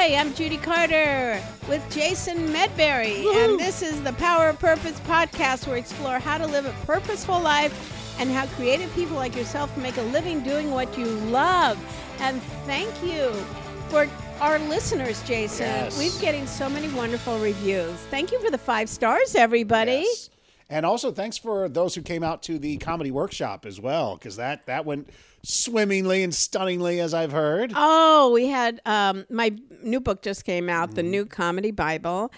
Hi, I'm Judy Carter with Jason Medberry, and this is the Power of Purpose podcast where we explore how to live a purposeful life and how creative people like yourself make a living doing what you love. And thank you for our listeners, Jason. Yes. We're getting so many wonderful reviews. Thank you for the five stars, everybody. Yes. And also, thanks for those who came out to the comedy workshop as well, because that that went swimmingly and stunningly, as I've heard. Oh, we had um, my new book just came out, Mm-hmm. the new comedy Bible,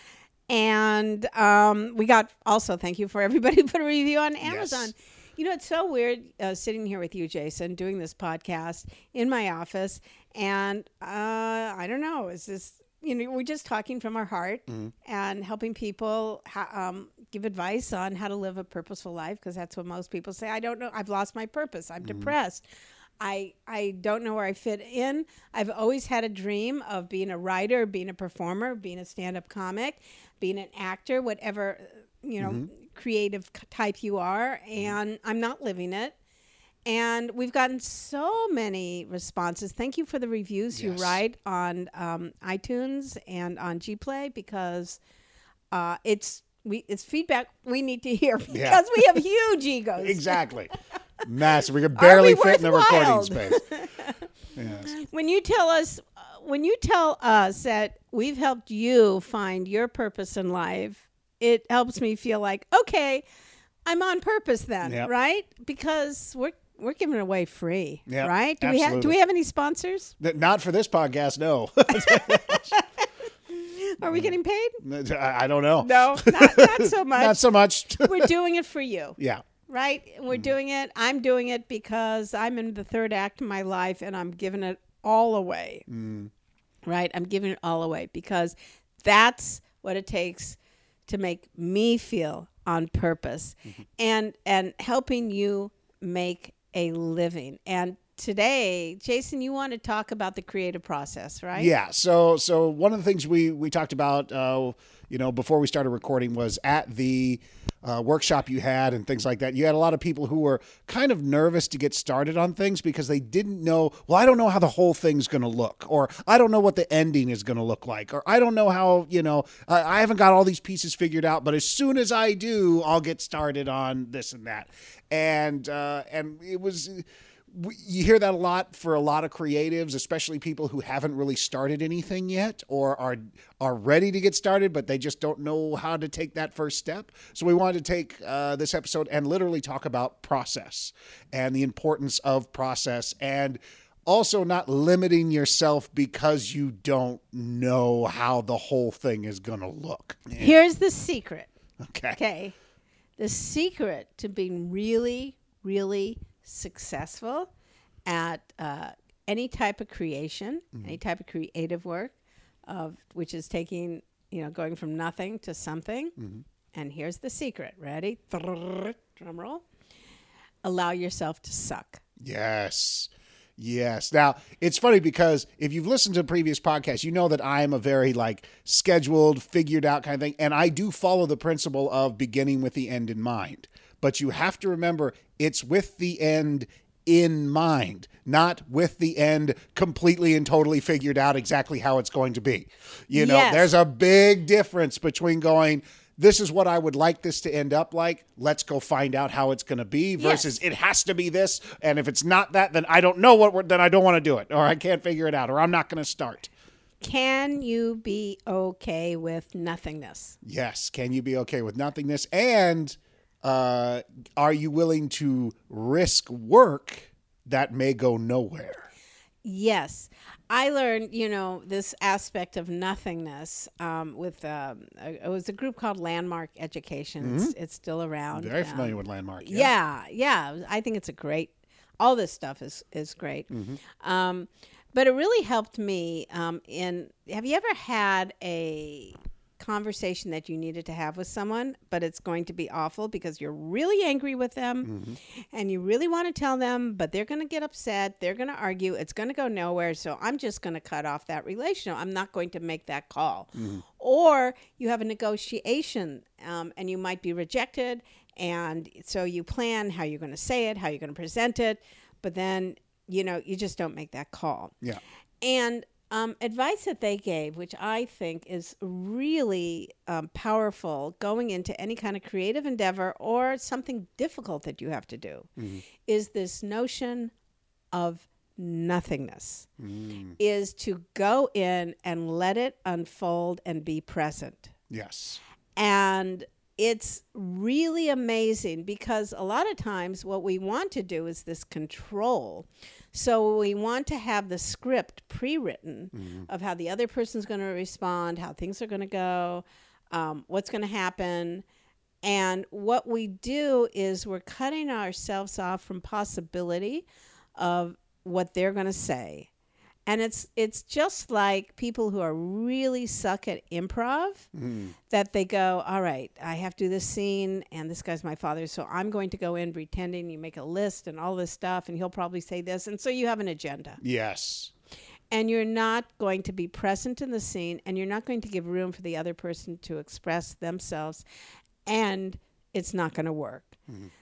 and um, we got also thank you for everybody who put a review on Amazon. You know, it's so weird uh, sitting here with you, Jason, doing this podcast in my office, and uh, I don't know, is this you know we're just talking from our heart Mm-hmm. and helping people ha- um, give advice on how to live a purposeful life because that's what most people say. I don't know. I've lost my purpose. I'm depressed. I I don't know where I fit in. I've always had a dream of being a writer, being a performer, being a stand-up comic, being an actor, whatever you know, creative type you are, and I'm not living it. And we've gotten so many responses. Thank you for the reviews you write on um, iTunes and on GPlay because uh, it's we it's feedback we need to hear because Yeah. we have huge egos. Exactly. Massive. We could barely we fit in the recording space. Yes. when you tell us uh, when you tell us that we've helped you find your purpose in life it helps me feel like okay i'm on purpose then Yep. right because we're we're giving it away free Yep, right? Do we have do we have any sponsors? Not for this podcast, no. are we getting paid? I don't know. no not, not so much. Not so much. we're doing it for you. Yeah. right? We're mm-hmm. doing it. I'm doing it because i'm in the third act of my life and i'm giving it all away. Mm. Right? I'm giving it all away because that's what it takes to make me feel on purpose mm-hmm. and and helping you make a living. And today jason you want to talk about the creative process right Yeah. So so one of the things we we talked about, uh, you know, before we started recording was at the uh, workshop you had and things like that. You had a lot of people who were kind of nervous to get started on things because they didn't know. Well, I don't know how the whole thing's going to look, or I don't know what the ending is going to look like, or I don't know how you know I, I haven't got all these pieces figured out. But as soon as I do, I'll get started on this and that. And uh, and it was you hear that a lot for a lot of creatives, especially people who haven't really started anything yet or are are ready to get started, but they just don't know how to take that first step. So we wanted to take uh, this episode and literally talk about process and the importance of process and also not limiting yourself because you don't know how the whole thing is going to look. here's the secret Okay. Okay. The secret to being really, really successful at uh, any type of creation, any type of creative work, of which is taking, you know, going from nothing to something. And here's the secret. Ready? Drum roll. Allow yourself to suck. Yes. Yes. Now, it's funny because if you've listened to previous podcasts, you know that I am a very like scheduled, figured out kind of thing. And I do follow the principle of beginning with the end in mind. But you have to remember it's with the end in mind, not with the end completely and totally figured out exactly how it's going to be. You know, Yes. there's a big difference between going, this is what I would like this to end up like. Let's go find out how it's going to be versus it has to be this. And if it's not that, then I don't know what, we're, then I don't want to do it or I can't figure it out or I'm not going to start. Can you be okay with nothingness? Yes. Can you be okay with nothingness? And uh, are you willing to risk work that may go nowhere? Yes. I learned, you know, this aspect of nothingness um, with, um, a, it was a group called Landmark Education. It's, it's still around. Very Um, familiar with Landmark. yeah, yeah. I think it's a great. All this stuff is is great. Um, but it really helped me. Um, in have you ever had a conversation that you needed to have with someone, but it's going to be awful because you're really angry with them, and you really want to tell them, but they're going to get upset. They're going to argue. It's going to go nowhere. So I'm just going to cut off that relationship. I'm not going to make that call. Or you have a negotiation, um, and you might be rejected and so you plan how you're going to say it how you're going to present it but then you know you just don't make that call Yeah. and um, advice that they gave, which I think is really um, powerful going into any kind of creative endeavor or something difficult that you have to do, is this notion of nothingness, is to go in and let it unfold and be present. Yes. And it's really amazing because a lot of times what we want to do is this control. So we want to have the script pre written of how the other person's going to respond, how things are going to go, um, what's going to happen. And what we do is we're cutting ourselves off from possibility of what they're going to say. And it's it's just like people who are really suck at improv mm-hmm. that they go, all right, I have to do this scene, and this guy's my father, so I'm going to go in pretending you make a list and all this stuff, and he'll probably say this, and so you have an agenda, Yes. and you're not going to be present in the scene, and you're not going to give room for the other person to express themselves, and it's not going to work.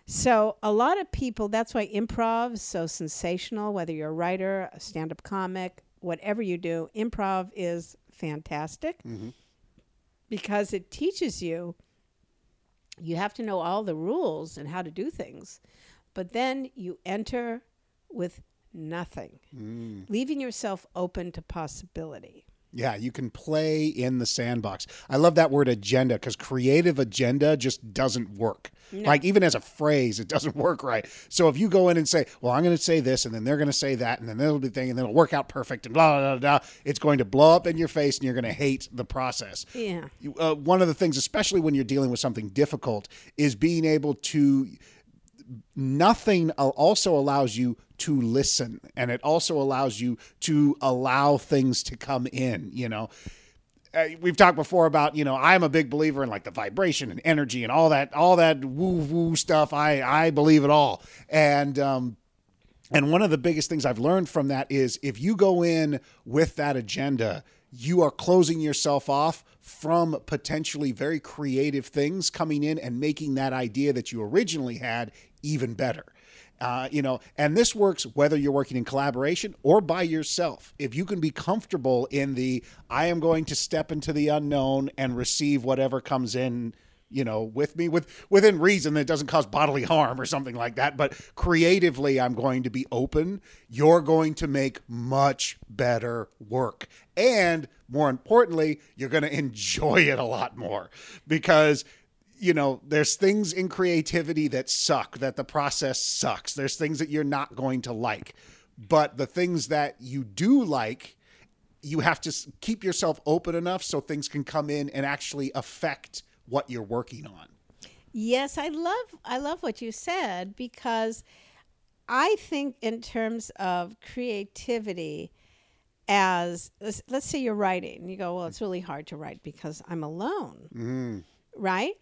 So a lot of people, that's why improv is so sensational. Whether you're a writer, a stand-up comic, whatever you do, improv is fantastic mm-hmm. because it teaches you. You have to know all the rules and how to do things, but then you enter with nothing, mm. leaving yourself open to possibility. Yeah, you can play in the sandbox. I love that word agenda because creative agenda just doesn't work. Like, even as a phrase, it doesn't work right. So, if you go in and say, Well, I'm going to say this, and then they're going to say that, and then there'll be thing, and then it'll work out perfect, and blah, blah, blah, blah, it's going to blow up in your face, and you're going to hate the process. Yeah. You- Uh, one of the things, especially when you're dealing with something difficult, is being able to nothing also allows you to listen and it also allows you to allow things to come in you know? Uh, we've talked before about you know i'm a big believer in like the vibration and energy and all that all that woo woo stuff. I i believe it all. And um and one of the biggest things I've learned from that is if you go in with that agenda, you are closing yourself off from potentially very creative things coming in and making that idea that you originally had even better. Uh, you know, and this works whether you're working in collaboration or by yourself. If you can be comfortable in the, I am going to step into the unknown and receive whatever comes in you know with me with within reason that doesn't cause bodily harm or something like that. But creatively i'm going to be open. You're going to make much better work. And more importantly you're going to enjoy it a lot more. Because you know there's things in creativity that suck that the process sucks. There's things that you're not going to like. But the things that you do like you have to keep yourself open enough so things can come in and actually affect what you're working on. Yes, I love I love what you said because I think in terms of creativity as let's, let's say you're writing, you go, well, it's really hard to write because I'm alone, right?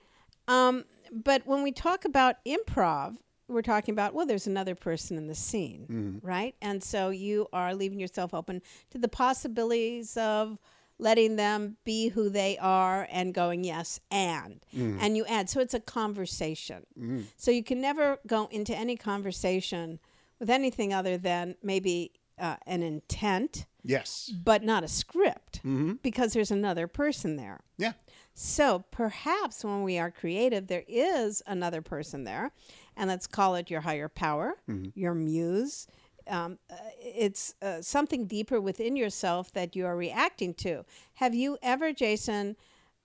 Um, but when we talk about improv, we're talking about well, there's another person in the scene, right? And so you are leaving yourself open to the possibilities of letting them be who they are and going yes and mm. and you add so it's a conversation mm. so you can never go into any conversation with anything other than maybe uh, an intent Yes. but not a script mm-hmm. because there's another person there Yeah. so perhaps when we are creative, there is another person there, and let's call it your higher power, mm-hmm. your muse. Um, uh, it's uh, something deeper within yourself that you are reacting to. Have you ever, Jason,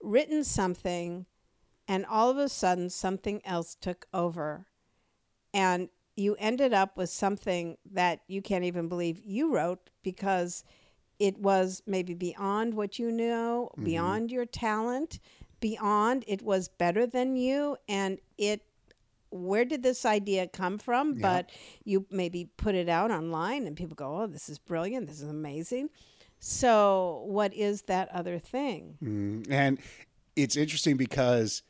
written something and all of a sudden something else took over and you ended up with something that you can't even believe you wrote because it was maybe beyond what you know, beyond your talent, beyond it was better than you and it where did this idea come from? But you maybe put it out online and people go, "Oh, this is brilliant. This is amazing." So, what is that other thing? Mm, And it's interesting because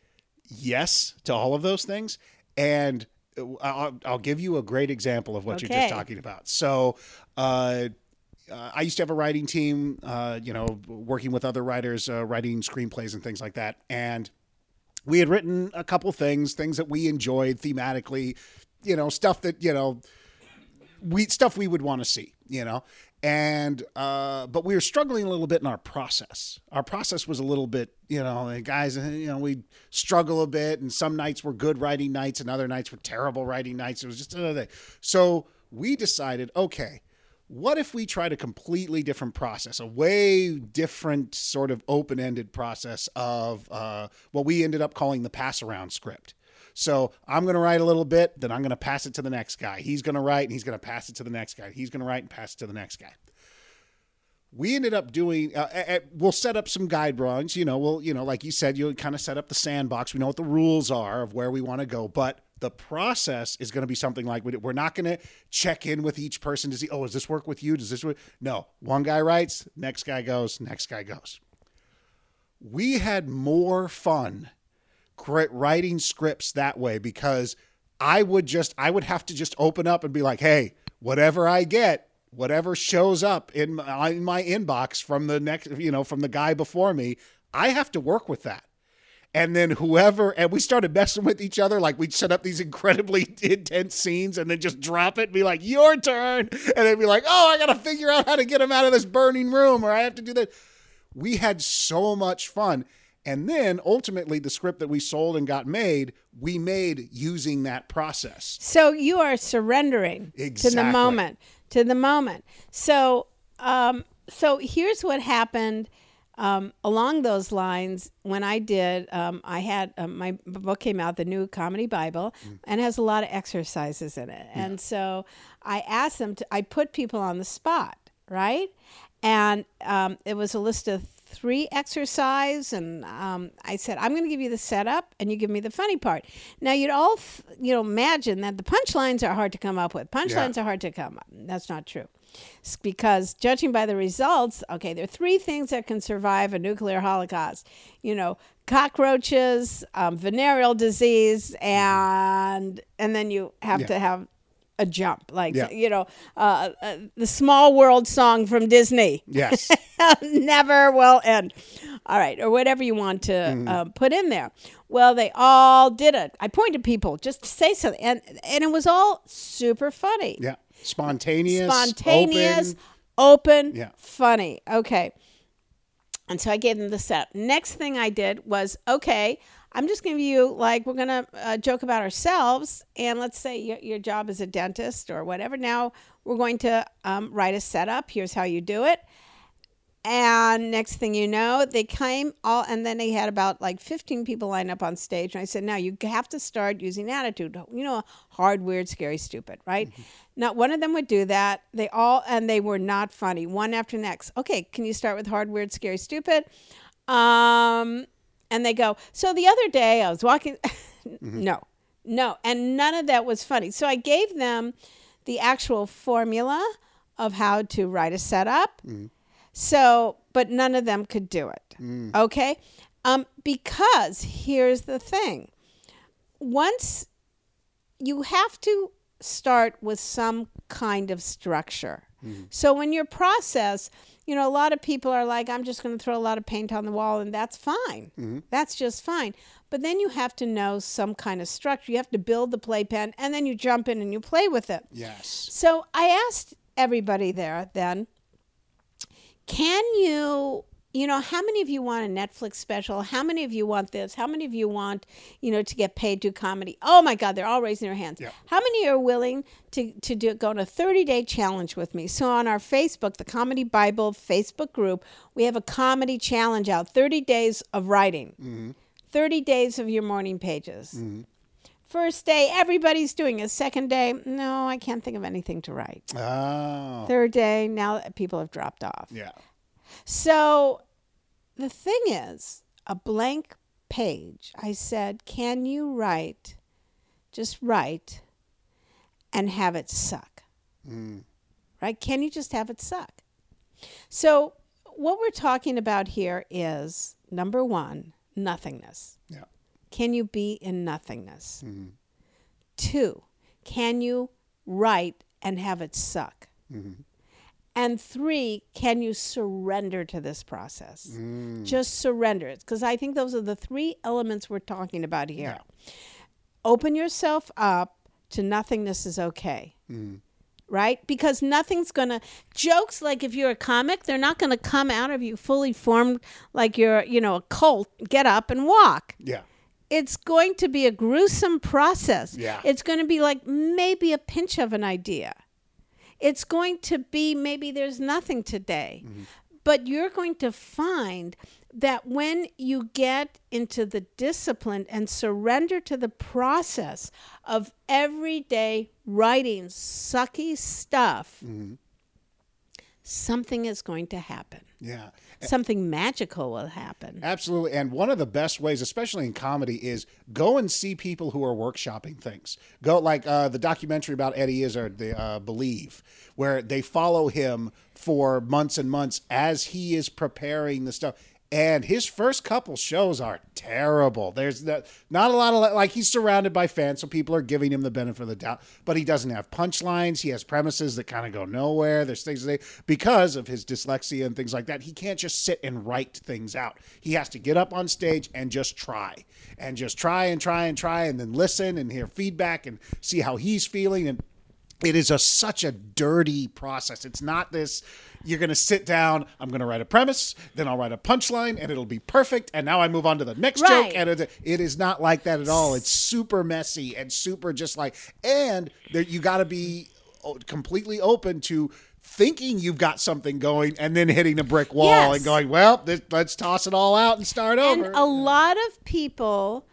yes to all of those things, and uh, I'll, I'll give you a great example of what you're just talking about. So. Uh, uh, I used to have a writing team, uh, you know, working with other writers, uh, writing screenplays and things like that. And we had written a couple things, things that we enjoyed thematically, you know, stuff that, you know, we stuff we would want to see, you know. and uh, but we were struggling a little bit in our process. Our process was a little bit, you know, guys, uh, you know, we struggle a bit, and some nights were good writing nights, and other nights were terrible writing nights. It was just another thing. So we decided, okay, what if we tried a completely different process, a way different sort of open-ended process of uh, what we ended up calling the pass-around script. So I'm going to write a little bit, then I'm going to pass it to the next guy. He's going to write and he's going to pass it to the next guy. He's going to write and pass it to the next guy. We ended up doing. Uh, uh, we'll set up some guide drawings. You know, we'll you know, like you said, you'll kind of set up the sandbox. We know what the rules are of where we want to go, but the process is going to be something like we're not going to check in with each person to see, oh, does this work with you? Does this work? No, one guy writes, next guy goes, next guy goes. We had more fun writing scripts that way because I would just I would have to just open up and be like, "Hey, whatever I get, whatever shows up in my, in my inbox from the next, you know, from the guy before me, I have to work with that." And then whoever, and we started messing with each other. Like we'd set up these incredibly intense scenes and then just drop it and be like, your turn. And then be like, oh, I got to figure out how to get him out of this burning room or I have to do that. We had so much fun. And then ultimately, the script that we sold and got made, we made using that process. So you are surrendering exactly. to the moment, to the moment. So, um, so here's what happened um, along those lines when I did. Um, I had uh, my book came out, the New Comedy Bible, mm. and has a lot of exercises in it. Yeah. And so I asked them to. I put people on the spot, right? And um, it was a list of three exercise and um, i said i'm going to give you the setup and you give me the funny part now you'd all you know imagine that the punchlines are hard to come up with punchlines yeah. are hard to come up that's not true because judging by the results okay there are three things that can survive a nuclear holocaust you know cockroaches um, venereal disease and and then you have yeah. to have a jump, like yeah. you know, uh, uh, the Small World song from Disney. Yes, never will end. All right, or whatever you want to mm. uh, put in there. Well, they all did it. I pointed people just to say something, and and it was all super funny. Yeah, spontaneous, spontaneous, open, open yeah. funny. Okay. And so I gave them the set. Next thing I did was okay. I'm just going to give you like we're going to uh, joke about ourselves, and let's say your, your job is a dentist or whatever. Now we're going to um, write a setup. Here's how you do it. And next thing you know, they came all, and then they had about like 15 people lined up on stage. And I said, now you have to start using attitude. You know, hard, weird, scary, stupid, right? Mm-hmm. Not one of them would do that. They all, and they were not funny, one after next. Okay, can you start with hard, weird, scary, stupid? Um, and they go, So the other day I was walking. mm-hmm. No, no. And none of that was funny. So I gave them the actual formula of how to write a setup. Mm. So, but none of them could do it. Mm. Okay. Um, because here's the thing once you have to start with some kind of structure. Mm. So when your process, you know, a lot of people are like, I'm just going to throw a lot of paint on the wall, and that's fine. Mm-hmm. That's just fine. But then you have to know some kind of structure. You have to build the playpen, and then you jump in and you play with it. Yes. So I asked everybody there then, can you you know, how many of you want a Netflix special? How many of you want this? How many of you want, you know, to get paid to comedy? Oh my God, they're all raising their hands. Yeah. How many are willing to, to do go on a 30 day challenge with me? So on our Facebook, the Comedy Bible Facebook group, we have a comedy challenge out 30 days of writing, mm-hmm. 30 days of your morning pages. Mm-hmm. First day, everybody's doing it. Second day, no, I can't think of anything to write. Oh. Third day, now that people have dropped off. Yeah. So the thing is, a blank page, I said, Can you write, just write, and have it suck? Mm. Right? Can you just have it suck? So, what we're talking about here is number one, nothingness. Yeah. Can you be in nothingness? Mm-hmm. Two, can you write and have it suck? Mm-hmm. And three, can you surrender to this process? Mm. Just surrender it. Because I think those are the three elements we're talking about here. Yeah. Open yourself up to nothingness is okay. Mm. right? Because nothing's going to jokes like if you're a comic, they're not going to come out of you fully formed like you're, you know, a cult, get up and walk. Yeah. It's going to be a gruesome process. Yeah. It's going to be like maybe a pinch of an idea. It's going to be maybe there's nothing today. Mm-hmm. But you're going to find that when you get into the discipline and surrender to the process of everyday writing sucky stuff, mm-hmm. Something is going to happen. Yeah. Something magical will happen. Absolutely. And one of the best ways, especially in comedy, is go and see people who are workshopping things. Go like uh, the documentary about Eddie Izzard, the uh, Believe, where they follow him for months and months as he is preparing the stuff. And his first couple shows are terrible. There's not, not a lot of like he's surrounded by fans, so people are giving him the benefit of the doubt. But he doesn't have punchlines. He has premises that kind of go nowhere. There's things that they, because of his dyslexia and things like that. He can't just sit and write things out. He has to get up on stage and just try, and just try and try and try, and then listen and hear feedback and see how he's feeling and it is a such a dirty process. It's not this you're going to sit down, I'm going to write a premise, then I'll write a punchline and it'll be perfect and now I move on to the next Right. joke and it, it is not like that at all. It's super messy and super just like and there, you got to be completely open to thinking you've got something going and then hitting a brick wall Yes. and going, "Well, this, let's toss it all out and start over." And a lot of people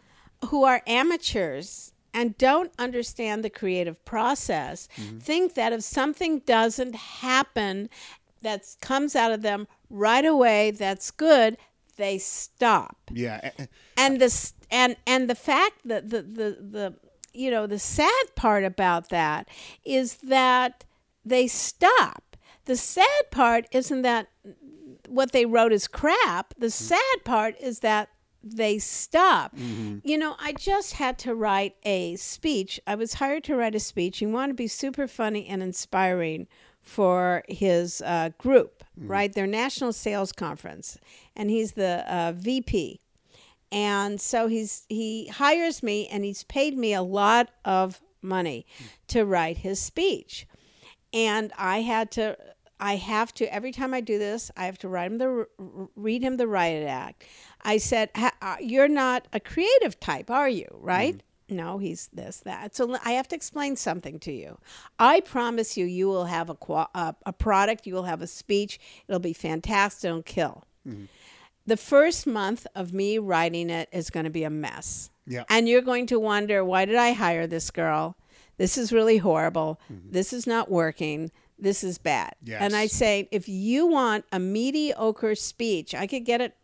who are amateurs and don't understand the creative process think that if something doesn't happen that comes out of them right away that's good, they stop. yeah. And this and and the fact that the the the you know the sad part about that is that they stop. The sad part isn't that what they wrote is crap. The sad part is that they stop. You know, I just had to write a speech. I was hired to write a speech. You want to be super funny and inspiring for his uh, group, right? Their national sales conference, and he's the uh, VP. And so he's he hires me, and he's paid me a lot of money to write his speech and I had to I have to every time I do this I have to write him the read him the riot act. I said uh, you're not a creative type, are you? Right? No, he's this that. So I have to explain something to you. I promise you, you will have a qua- uh, a product. You will have a speech. It'll be fantastic. It'll kill. The first month of me writing it is going to be a mess. Yeah. And you're going to wonder, why did I hire this girl? This is really horrible. This is not working. This is bad. Yes. And I say, if you want a mediocre speech, I could get it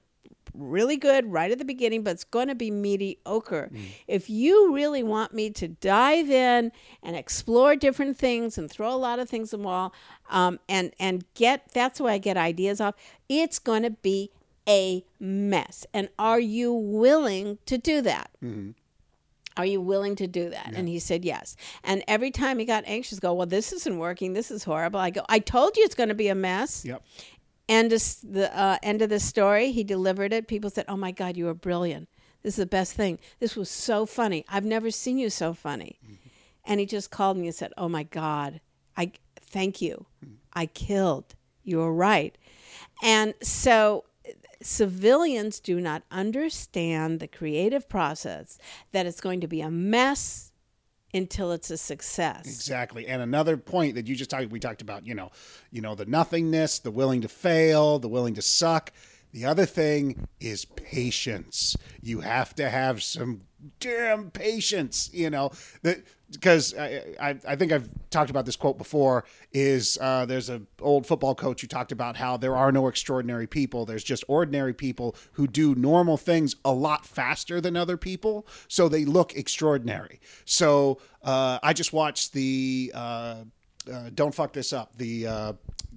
really good right at the beginning, but it's going to be mediocre. If you really want me to dive in and explore different things and throw a lot of things in the wall, um, and and get that's why I get ideas off. It's going to be a mess. And are you willing to do that? Are you willing to do that? And he said yes. And every time he got anxious, go, well, this isn't working. This is horrible. I go, I told you it's going to be a mess. Yep. End of the uh, end of the story. He delivered it. People said, "Oh my God, you were brilliant. This is the best thing. This was so funny. I've never seen you so funny." And he just called me and said, "Oh my God, I thank you. I killed. You were right." And so civilians do not understand the creative process that it's going to be a mess until it's a success. Exactly. And another point that you just talked we talked about, you know, you know, the nothingness, the willing to fail, the willing to suck. The other thing is patience. You have to have some damn patience, you know, that because I, I, I think I've talked about this quote before is uh, there's an old football coach who talked about how there are no extraordinary people. There's just ordinary people who do normal things a lot faster than other people. So they look extraordinary. So uh, I just watched the uh, uh, Don't Fuck This Up, the uh,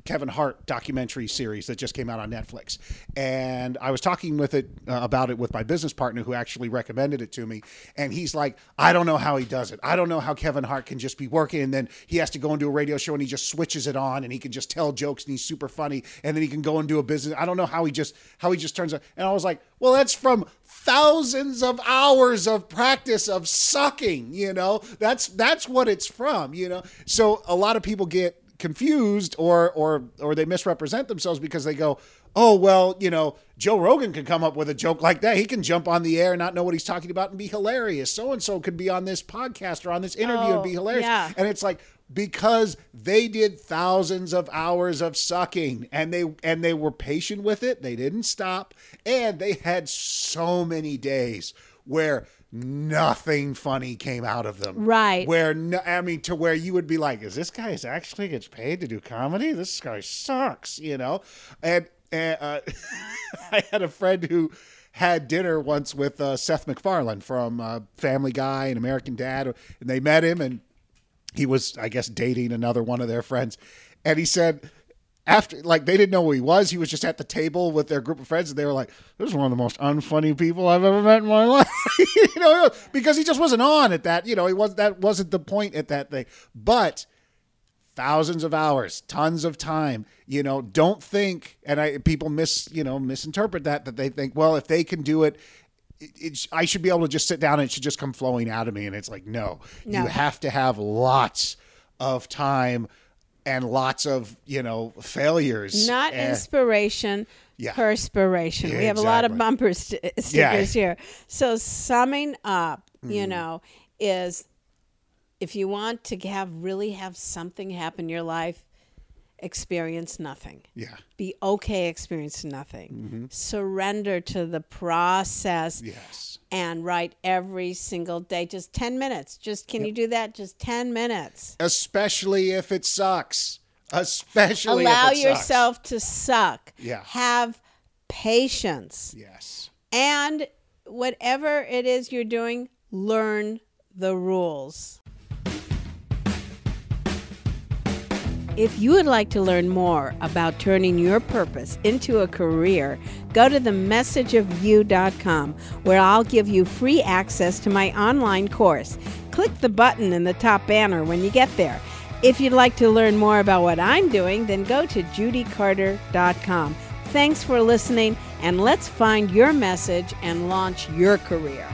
Kevin Hart documentary series that just came out on Netflix. And I was talking with it uh, about it with my business partner who actually recommended it to me. And he's like, I don't know how he does it. I don't know how Kevin Hart can just be working and then he has to go and do a radio show and he just switches it on and he can just tell jokes and he's super funny. And then he can go and do a business. I don't know how he just how he just turns out. And I was like, well, that's from thousands of hours of practice of sucking, you know. That's that's what it's from, you know. So a lot of people get confused or or or they misrepresent themselves because they go, "Oh, well, you know, Joe Rogan can come up with a joke like that. He can jump on the air and not know what he's talking about and be hilarious. So and so could be on this podcast or on this interview and be Oh, hilarious." yeah. And it's like because they did thousands of hours of sucking and they and they were patient with it. They didn't stop and they had so many days where nothing funny came out of them. Right. Where no, I mean to where you would be like, is this guy actually gets paid to do comedy? This guy sucks, you know? And, and uh, I had a friend who had dinner once with uh, Seth MacFarlane from uh, Family Guy and American Dad, and they met him and he was, I guess, dating another one of their friends. And he said, after, like, they didn't know who he was. He was just at the table with their group of friends, and they were like, "This is one of the most unfunny people I've ever met in my life." you know, because he just wasn't on at that. You know, he was that wasn't the point at that thing. But thousands of hours, tons of time. You know, don't think, and I people miss you know misinterpret that that they think, well, if they can do it. It, it, I should be able to just sit down and it should just come flowing out of me. And it's like, no, No. you have to have lots of time and lots of, you know, failures. Not And- inspiration, Yeah. perspiration. Yeah, we have a lot of bumper st- stickers Yeah. here. So summing up, you Mm-hmm. know, is if you want to have really have something happen in your life, experience nothing. yeah. Be okay experience nothing. Surrender to the process Mm-hmm. Yes. and write every single day just 10 minutes. Just can you do that just 10 minutes? Especially if it sucks. Especially Allow if it sucks. yourself to suck. Yeah. Have patience. Yes. And whatever it is you're doing, learn the rules. If you would like to learn more about turning your purpose into a career, go to themessageofyou.com where I'll give you free access to my online course. Click the button in the top banner when you get there. If you'd like to learn more about what I'm doing, then go to judycarter.com. Thanks for listening, and let's find your message and launch your career.